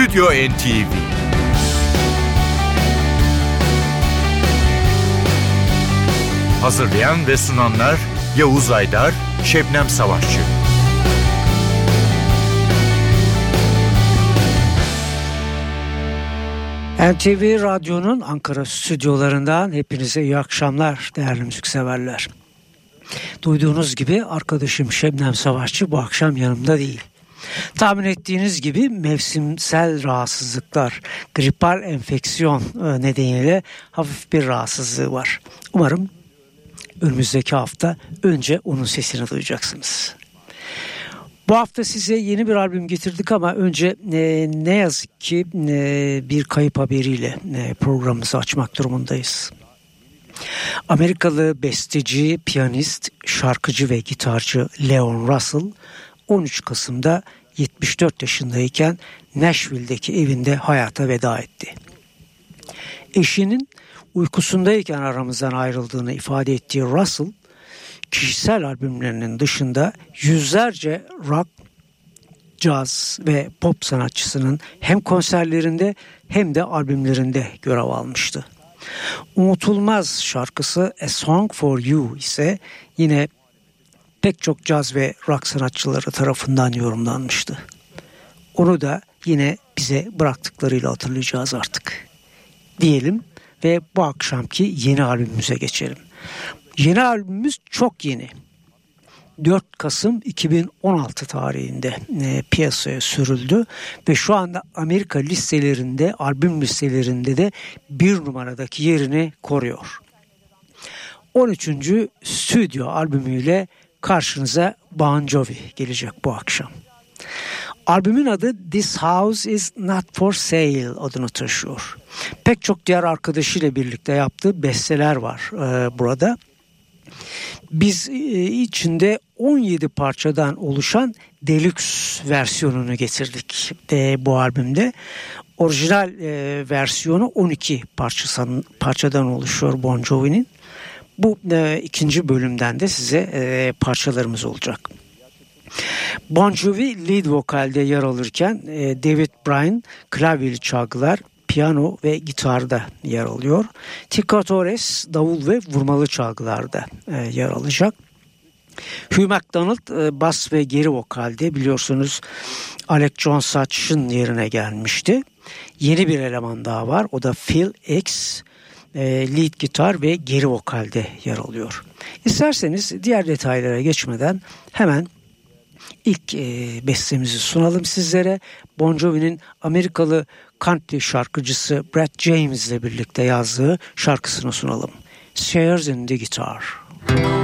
Stüdyo NTV Hazırlayan ve sunanlar Yavuz Aydar, Şebnem Savaşçı. NTV Radyo'nun Ankara stüdyolarından hepinize iyi akşamlar değerli müzikseverler. Duyduğunuz gibi arkadaşım Şebnem Savaşçı bu akşam yanımda değil. Tahmin ettiğiniz gibi mevsimsel rahatsızlıklar, gripal enfeksiyon e, nedeniyle hafif bir rahatsızlığı var. Umarım önümüzdeki hafta önce onun sesini duyacaksınız. Bu hafta size yeni bir albüm getirdik ama önce e, ne yazık ki e, bir kayıp haberiyle e, programımızı açmak durumundayız. Amerikalı besteci, piyanist, şarkıcı ve gitarcı Leon Russell 13 Kasım'da 74 yaşındayken Nashville'deki evinde hayata veda etti. Eşinin uykusundayken aramızdan ayrıldığını ifade ettiği Russell, kişisel albümlerinin dışında yüzlerce rock, caz ve pop sanatçısının hem konserlerinde hem de albümlerinde görev almıştı. Unutulmaz şarkısı A Song For You ise yine pek çok caz ve rock sanatçıları tarafından yorumlanmıştı. Onu da yine bize bıraktıklarıyla hatırlayacağız artık. Diyelim ve bu akşamki yeni albümümüze geçelim. Yeni albümümüz çok yeni. 4 Kasım 2016 tarihinde e, piyasaya sürüldü ve şu anda Amerika listelerinde, albüm listelerinde de bir numaradaki yerini koruyor. 13. stüdyo albümüyle karşınıza Bon Jovi gelecek bu akşam. Albümün adı This House Is Not For Sale adını taşıyor. Pek çok diğer arkadaşıyla birlikte yaptığı besteler var e, burada. Biz e, içinde 17 parçadan oluşan deluxe versiyonunu getirdik de bu albümde. Orijinal e, versiyonu 12 parçasan, parçadan oluşuyor Bon Jovi'nin. Bu e, ikinci bölümden de size e, parçalarımız olacak. Bon Jovi lead vokalde yer alırken e, David Bryan klavyeli çalgılar, piyano ve gitarda yer alıyor. Tico Torres davul ve vurmalı çalgılarda e, yer alacak. Hugh McDonald e, bas ve geri vokalde biliyorsunuz Alec John Such'ın yerine gelmişti. Yeni bir eleman daha var o da Phil X lead gitar ve geri vokalde yer alıyor. İsterseniz diğer detaylara geçmeden hemen ilk e, bestemizi sunalım sizlere. Bon Jovi'nin Amerikalı country şarkıcısı Brad James ile birlikte yazdığı şarkısını sunalım. Shares in the Guitar. Müzik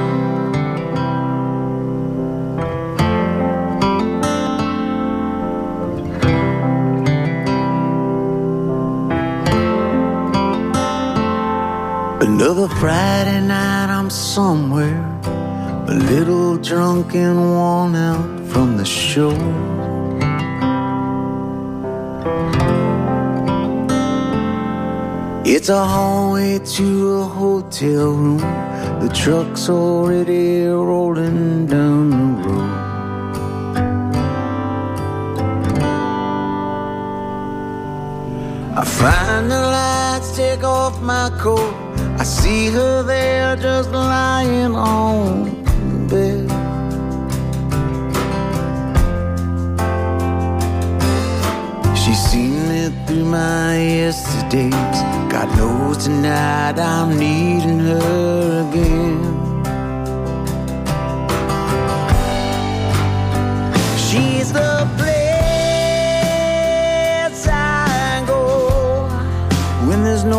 Another Friday night, I'm somewhere, a little drunk and worn out from the show. It's a hallway to a hotel room. The truck's already rolling down the road. I find the lights, take off my coat. I see her there just lying on the bed. She's seen it through my yesterdays. God knows tonight I'm needing her again. She's the place I go when there's run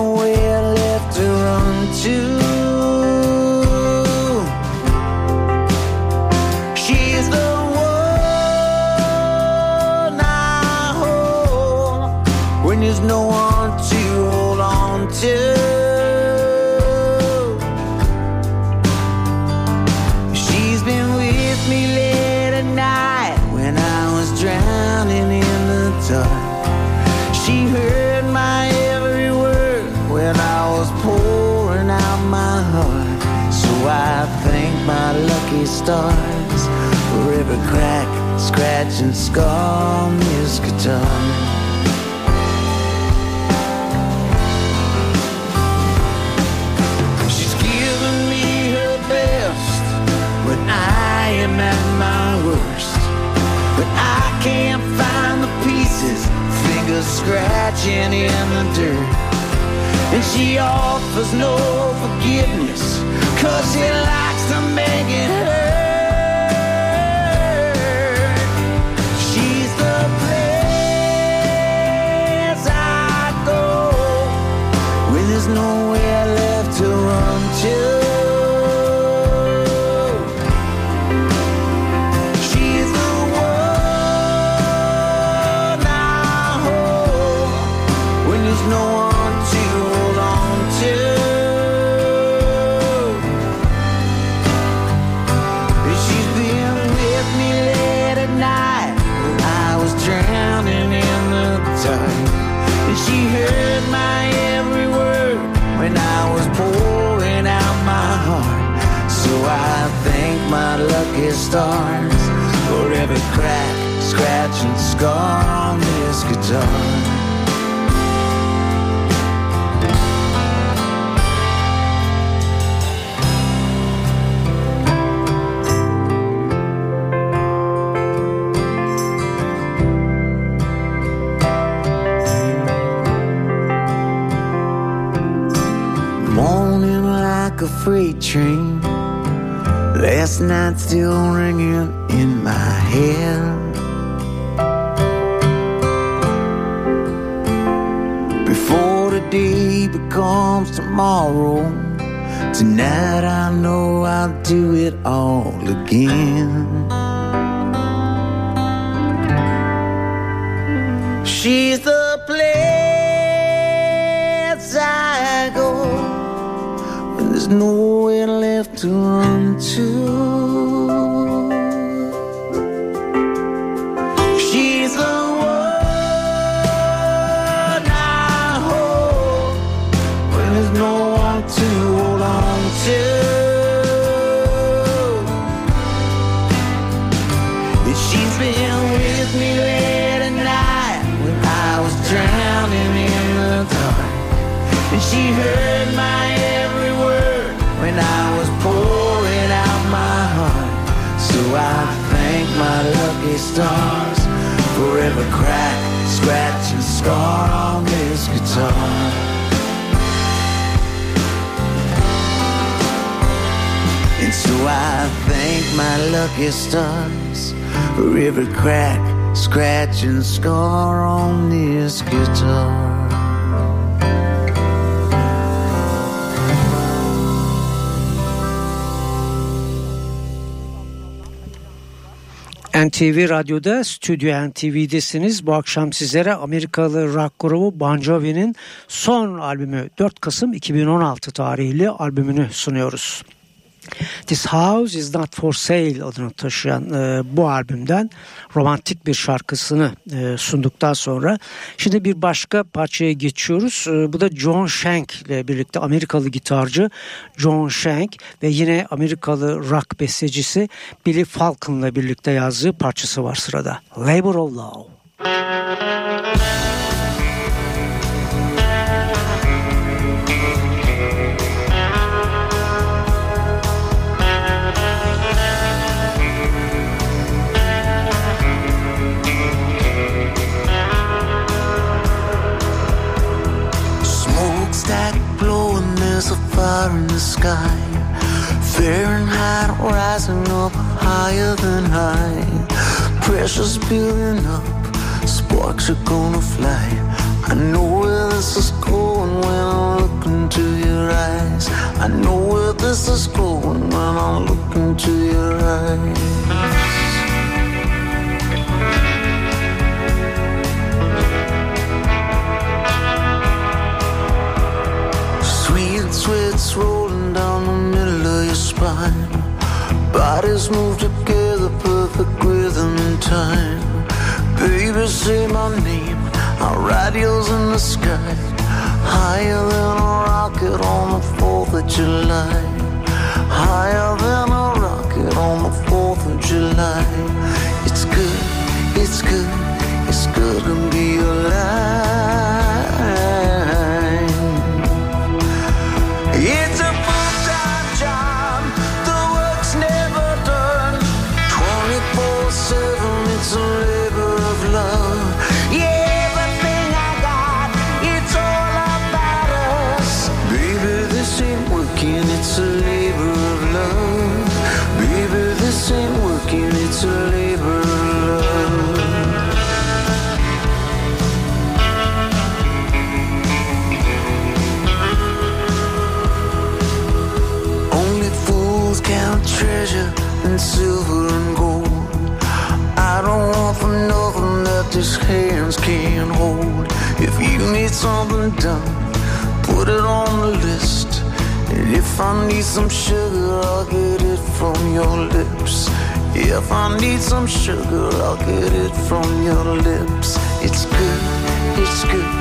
to. stars. River crack, scratch and scar his guitar. She's given me her best When I am at my worst. But I can't find the pieces Fingers scratching in the dirt. And she offers no forgiveness Cause she lies to make it hurt. Before the day becomes tomorrow, tonight I know I'll do it all again. She's the place I go when there's nowhere left to run to. Crack, scratch, and scar on this guitar. And so I thank my lucky stars for every crack, scratch, and scar on this guitar. NTV Radyo'da Stüdyo NTV'desiniz. Bu akşam sizlere Amerikalı rock grubu Bon Jovi'nin son albümü 4 Kasım 2016 tarihli albümünü sunuyoruz. This House Is Not For Sale adını taşıyan e, bu albümden romantik bir şarkısını e, sunduktan sonra şimdi bir başka parçaya geçiyoruz. E, bu da John Shank ile birlikte Amerikalı gitarcı John Shank ve yine Amerikalı rock bestecisi Billy Falcon ile birlikte yazdığı parçası var sırada. Labor of Love. Fire in the sky. Fahrenheit rising up higher than high. Pressure's building up, sparks are gonna fly. I know where this is going when I look into your eyes. I know where this is going when I look into your eyes. Sweats rolling down the middle of your spine. Bodies move together, perfect rhythm and time. Baby, say my name. Our radio's in the sky. Higher than a rocket on the 4th of July. Higher than a rocket on the 4th of July. It's good, it's good, it's good to be alive. And silver and gold. I don't want for nothing that these hands can't hold. If you need something done, put it on the list. And if I need some sugar, I'll get it from your lips. If I need some sugar, I'll get it from your lips. It's good, it's good,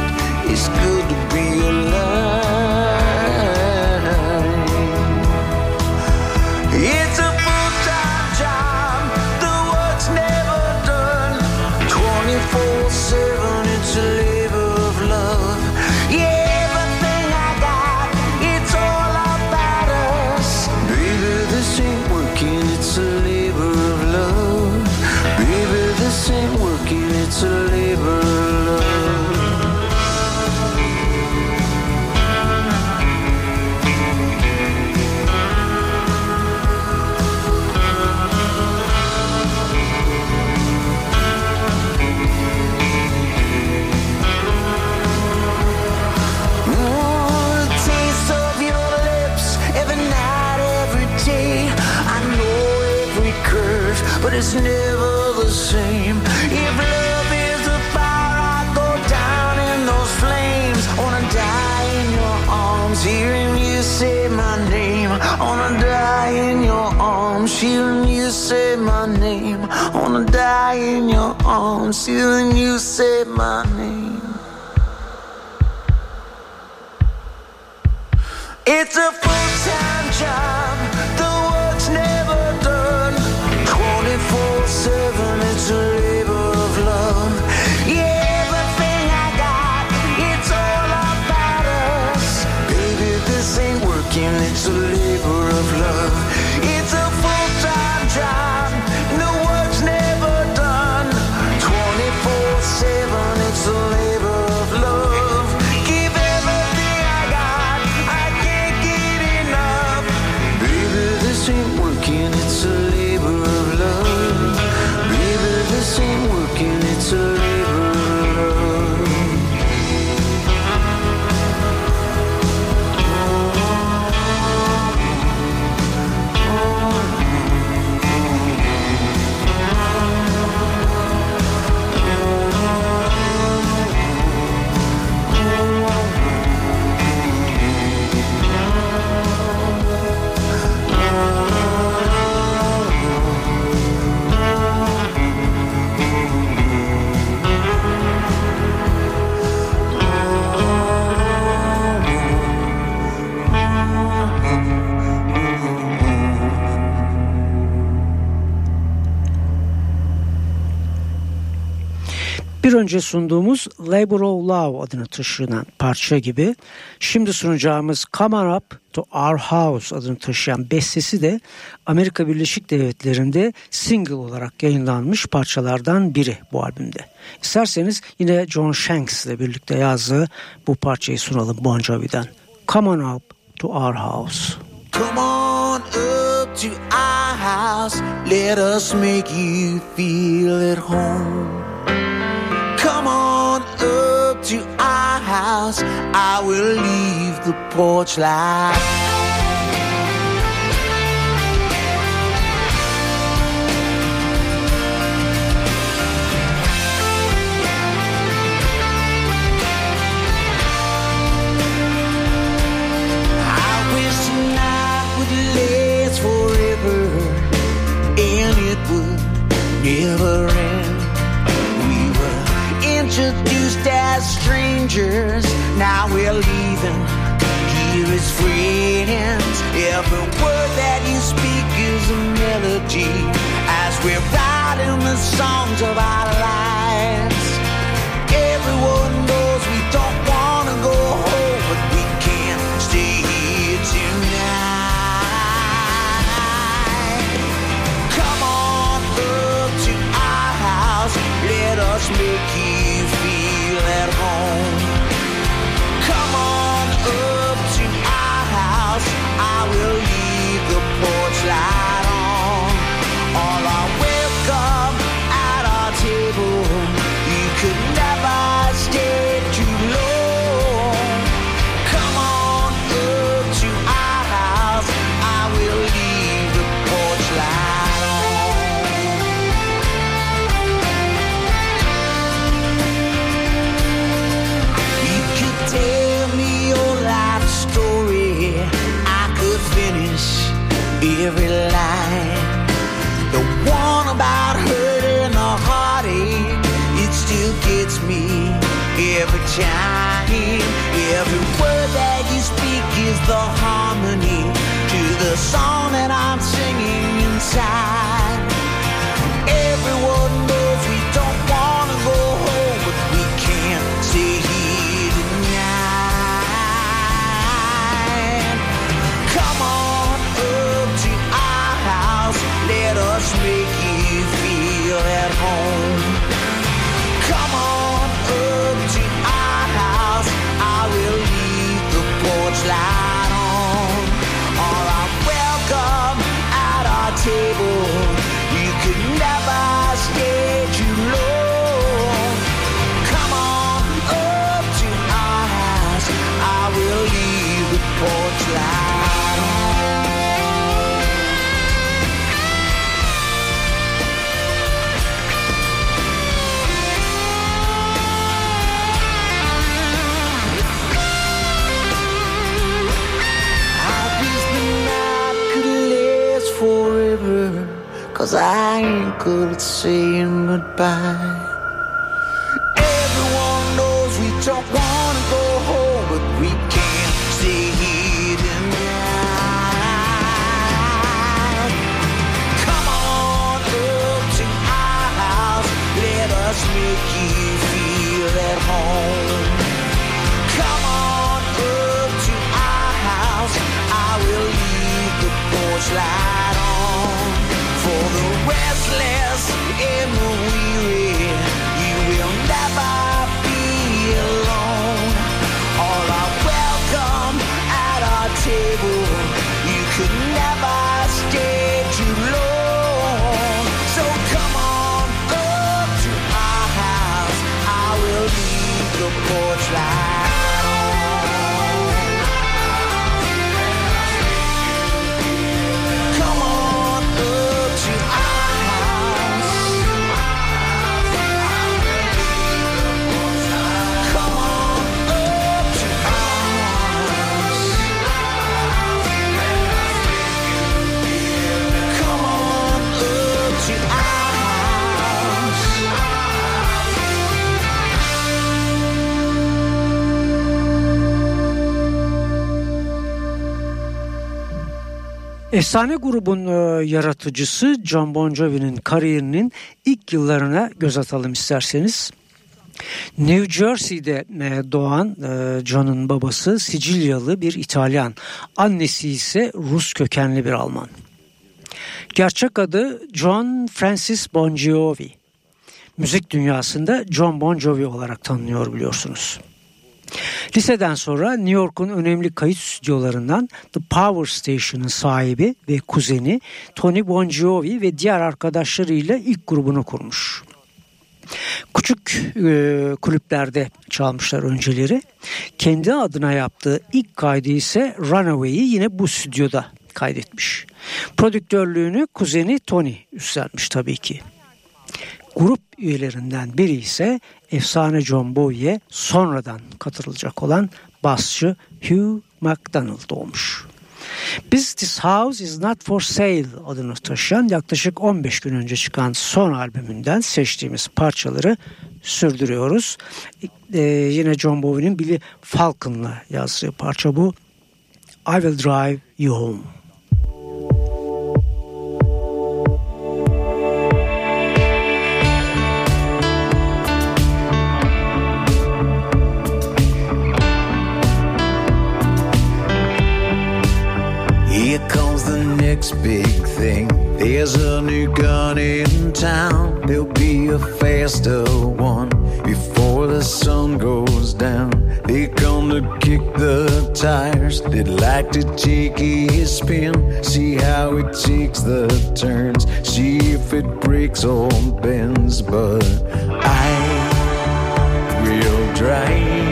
it's good to be alive. Working, it's a arms, hearing you önce sunduğumuz Labor of Love adını taşıyan parça gibi şimdi sunacağımız Come On Up to Our House adını taşıyan bestesi de Amerika Birleşik Devletleri'nde single olarak yayınlanmış parçalardan biri bu albümde. İsterseniz yine John Shanks ile birlikte yazdığı bu parçayı sunalım Bon Jovi'den. Come On Up to Our House. Come on up to our house. Let us make you feel at home. Come on up to our house. I will leave the porch light. The harmony to the song that I'm singing inside. Cause I ain't good at saying goodbye. Everyone knows we don't wanna go home, but we can't stay here tonight. Come on up to our house, let us make you feel at home. Come on up to our house. I will leave the porch light E the. Efsane grubun e, yaratıcısı John Bon Jovi'nin kariyerinin ilk yıllarına göz atalım isterseniz. New Jersey'de e, doğan e, John'un babası Sicilyalı bir İtalyan, annesi ise Rus kökenli bir Alman. Gerçek adı John Francis Bon Jovi. Müzik dünyasında John Bon Jovi olarak tanınıyor biliyorsunuz. Liseden sonra New York'un önemli kayıt stüdyolarından The Power Station'ın sahibi ve kuzeni Tony Bon Jovi ve diğer arkadaşlarıyla ilk grubunu kurmuş. Küçük e, kulüplerde çalmışlar önceleri. Kendi adına yaptığı ilk kaydı ise Runaway'i yine bu stüdyoda kaydetmiş. Prodüktörlüğünü kuzeni Tony üstlenmiş tabii ki. Grup üyelerinden biri ise efsane John Bowie'ye sonradan katılacak olan basçı Hugh McDonald olmuş. Biz This House Is Not For Sale adını taşıyan yaklaşık 15 gün önce çıkan son albümünden seçtiğimiz parçaları sürdürüyoruz. Ee, yine John Bowie'nin Billy Falcon'la yazdığı parça bu. I Will Drive You Home. Here comes the next big thing. There's a new gun in town. There'll be a faster one before the sun goes down. They come to kick the tires. They'd like to take a spin, see how it takes the turns, see if it breaks or bends. But I will drive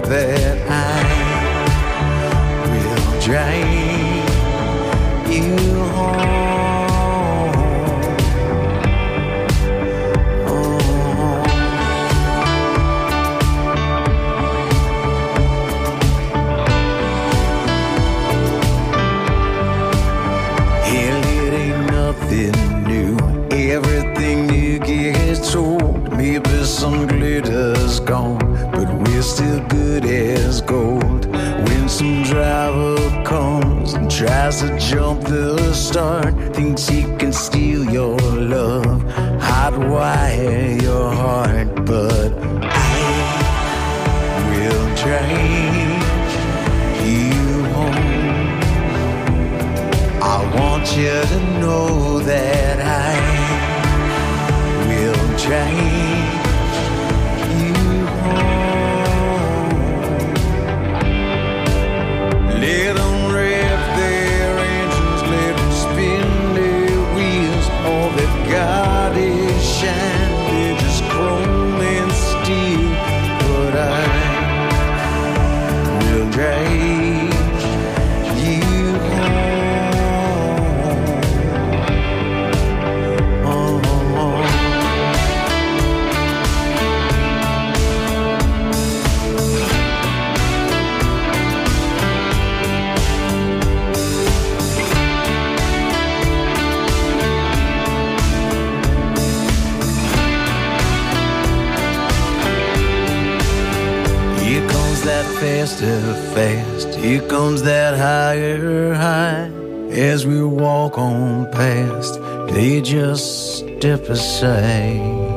that I will drive you home. It ain't nothing new. Everything you get told me, but some glitter's gone we're still good as gold. When some driver comes and tries to jump the start, thinks he can steal your love, hotwire your heart, but I will change you home. I want you to know that I will change faster fast. Here comes that higher high. As we walk on past, they just step aside.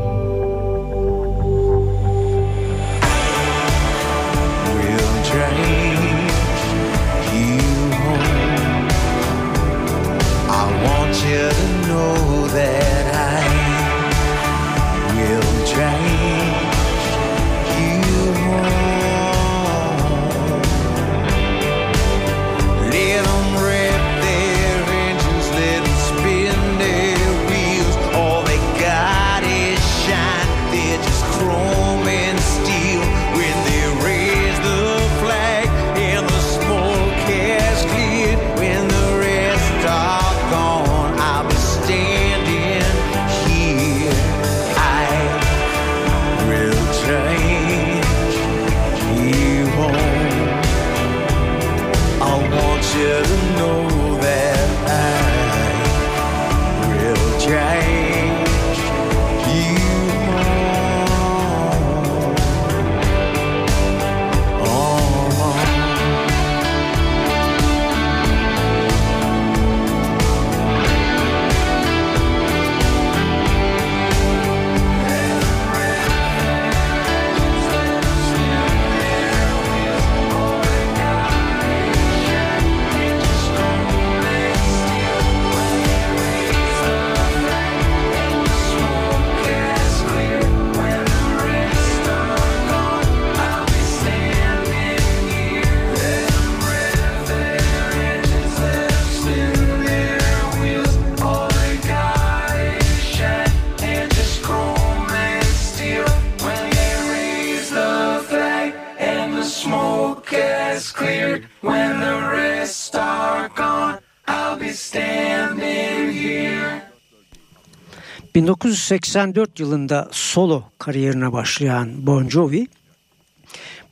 1984 yılında solo kariyerine başlayan Bon Jovi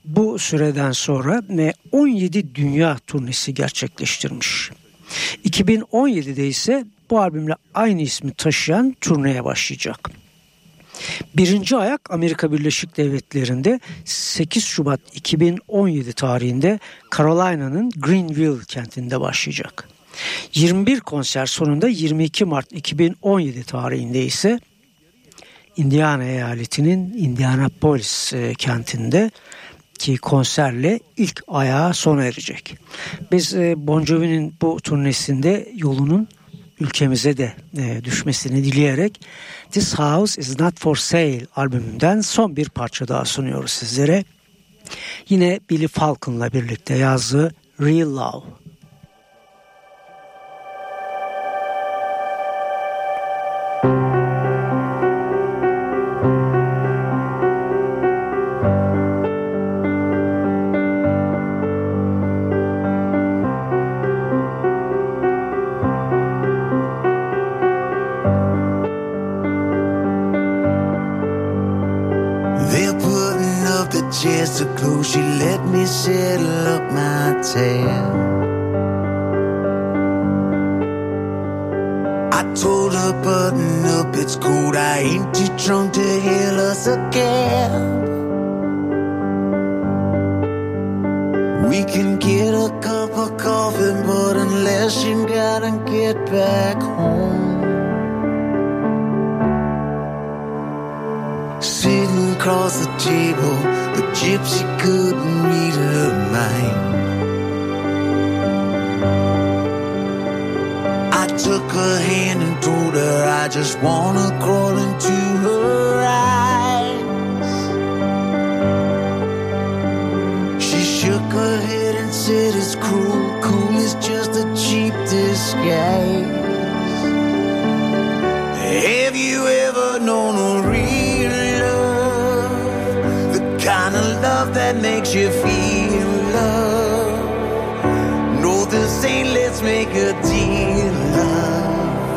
bu süreden sonra ve 17 dünya turnesi gerçekleştirmiş. 2017'de ise bu albümle aynı ismi taşıyan turneye başlayacak. Birinci ayak Amerika Birleşik Devletleri'nde 8 Şubat 2017 tarihinde Carolina'nın Greenville kentinde başlayacak. 21 konser sonunda 22 Mart 2017 tarihinde ise Indiana eyaletinin Indianapolis e, kentinde ki konserle ilk ayağa sona erecek. Biz e, Bon Jovi'nin bu turnesinde yolunun ülkemize de e, düşmesini dileyerek This House Is Not For Sale albümünden son bir parça daha sunuyoruz sizlere. Yine Billy Falcon'la birlikte yazdığı Real Love. Chairs to close. She let me settle up my tab. I told her, button up, it's cold. I ain't too drunk to hail us again. We can get a cup of coffee, but unless you gotta get back home. Sitting across the table, a gypsy couldn't read her mind. I took her hand and told her I just wanna crawl into her eyes. She shook her head and said it's cruel, cool is just a cheap disguise. Love that makes you feel love. No, this ain't let's make a deal, love.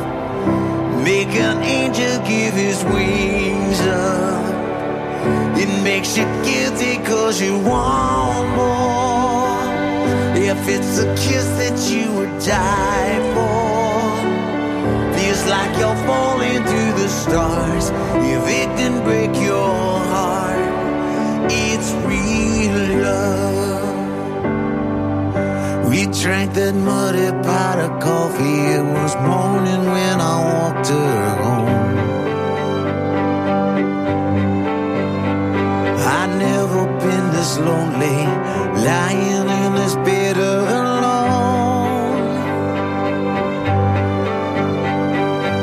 Make an angel give his wings up. It makes you guilty cause you want more. If it's a kiss that you would die for. Feels like you're falling through the stars. If it can break your drank that muddy pot of coffee. It was morning when I walked her home. I never been this lonely, lying in this bed alone.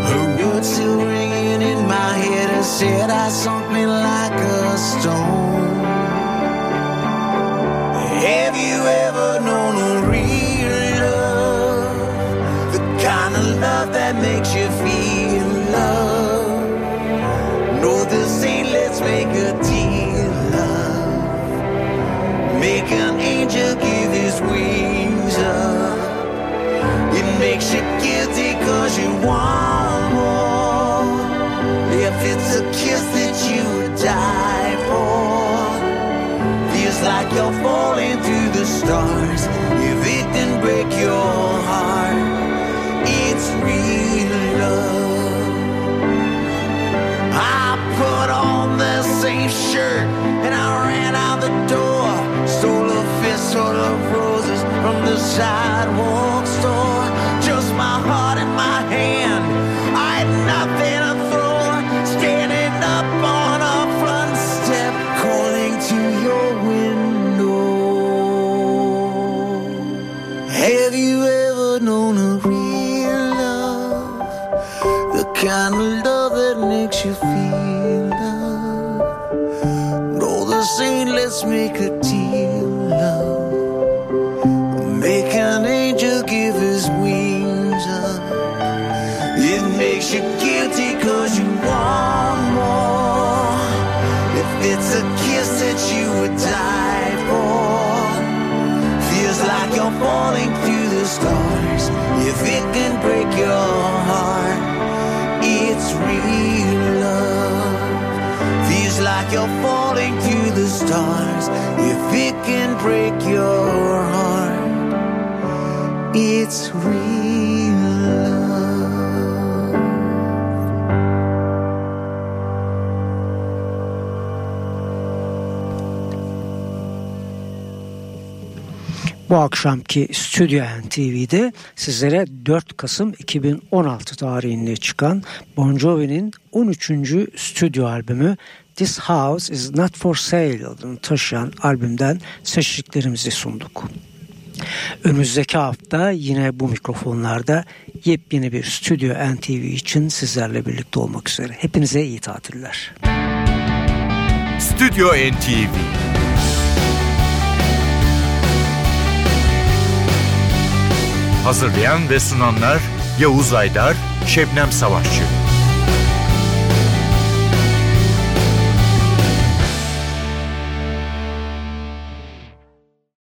Her words still ringing in my head. I said I sunk me like a stone. You want more. If it's a kiss that you would die for, feels like you're falling through the stars. If it can break your heart, it's real love. I put on the same shirt and I ran out the door. Stole a fistful of roses from the sidewalk store. Just my heart it's real. Bu akşamki Stüdyo NTV'de sizlere 4 Kasım 2016 tarihinde çıkan Bon Jovi'nin 13. stüdyo albümü This House Is Not For Sale adını taşıyan albümden seçtiklerimizi sunduk. Önümüzdeki hafta yine bu mikrofonlarda yepyeni bir Stüdyo NTV için sizlerle birlikte olmak üzere. Hepinize iyi tatiller. Stüdyo NTV Hazırlayan ve sunanlar Yavuz Aydar, Şebnem Savaşçı.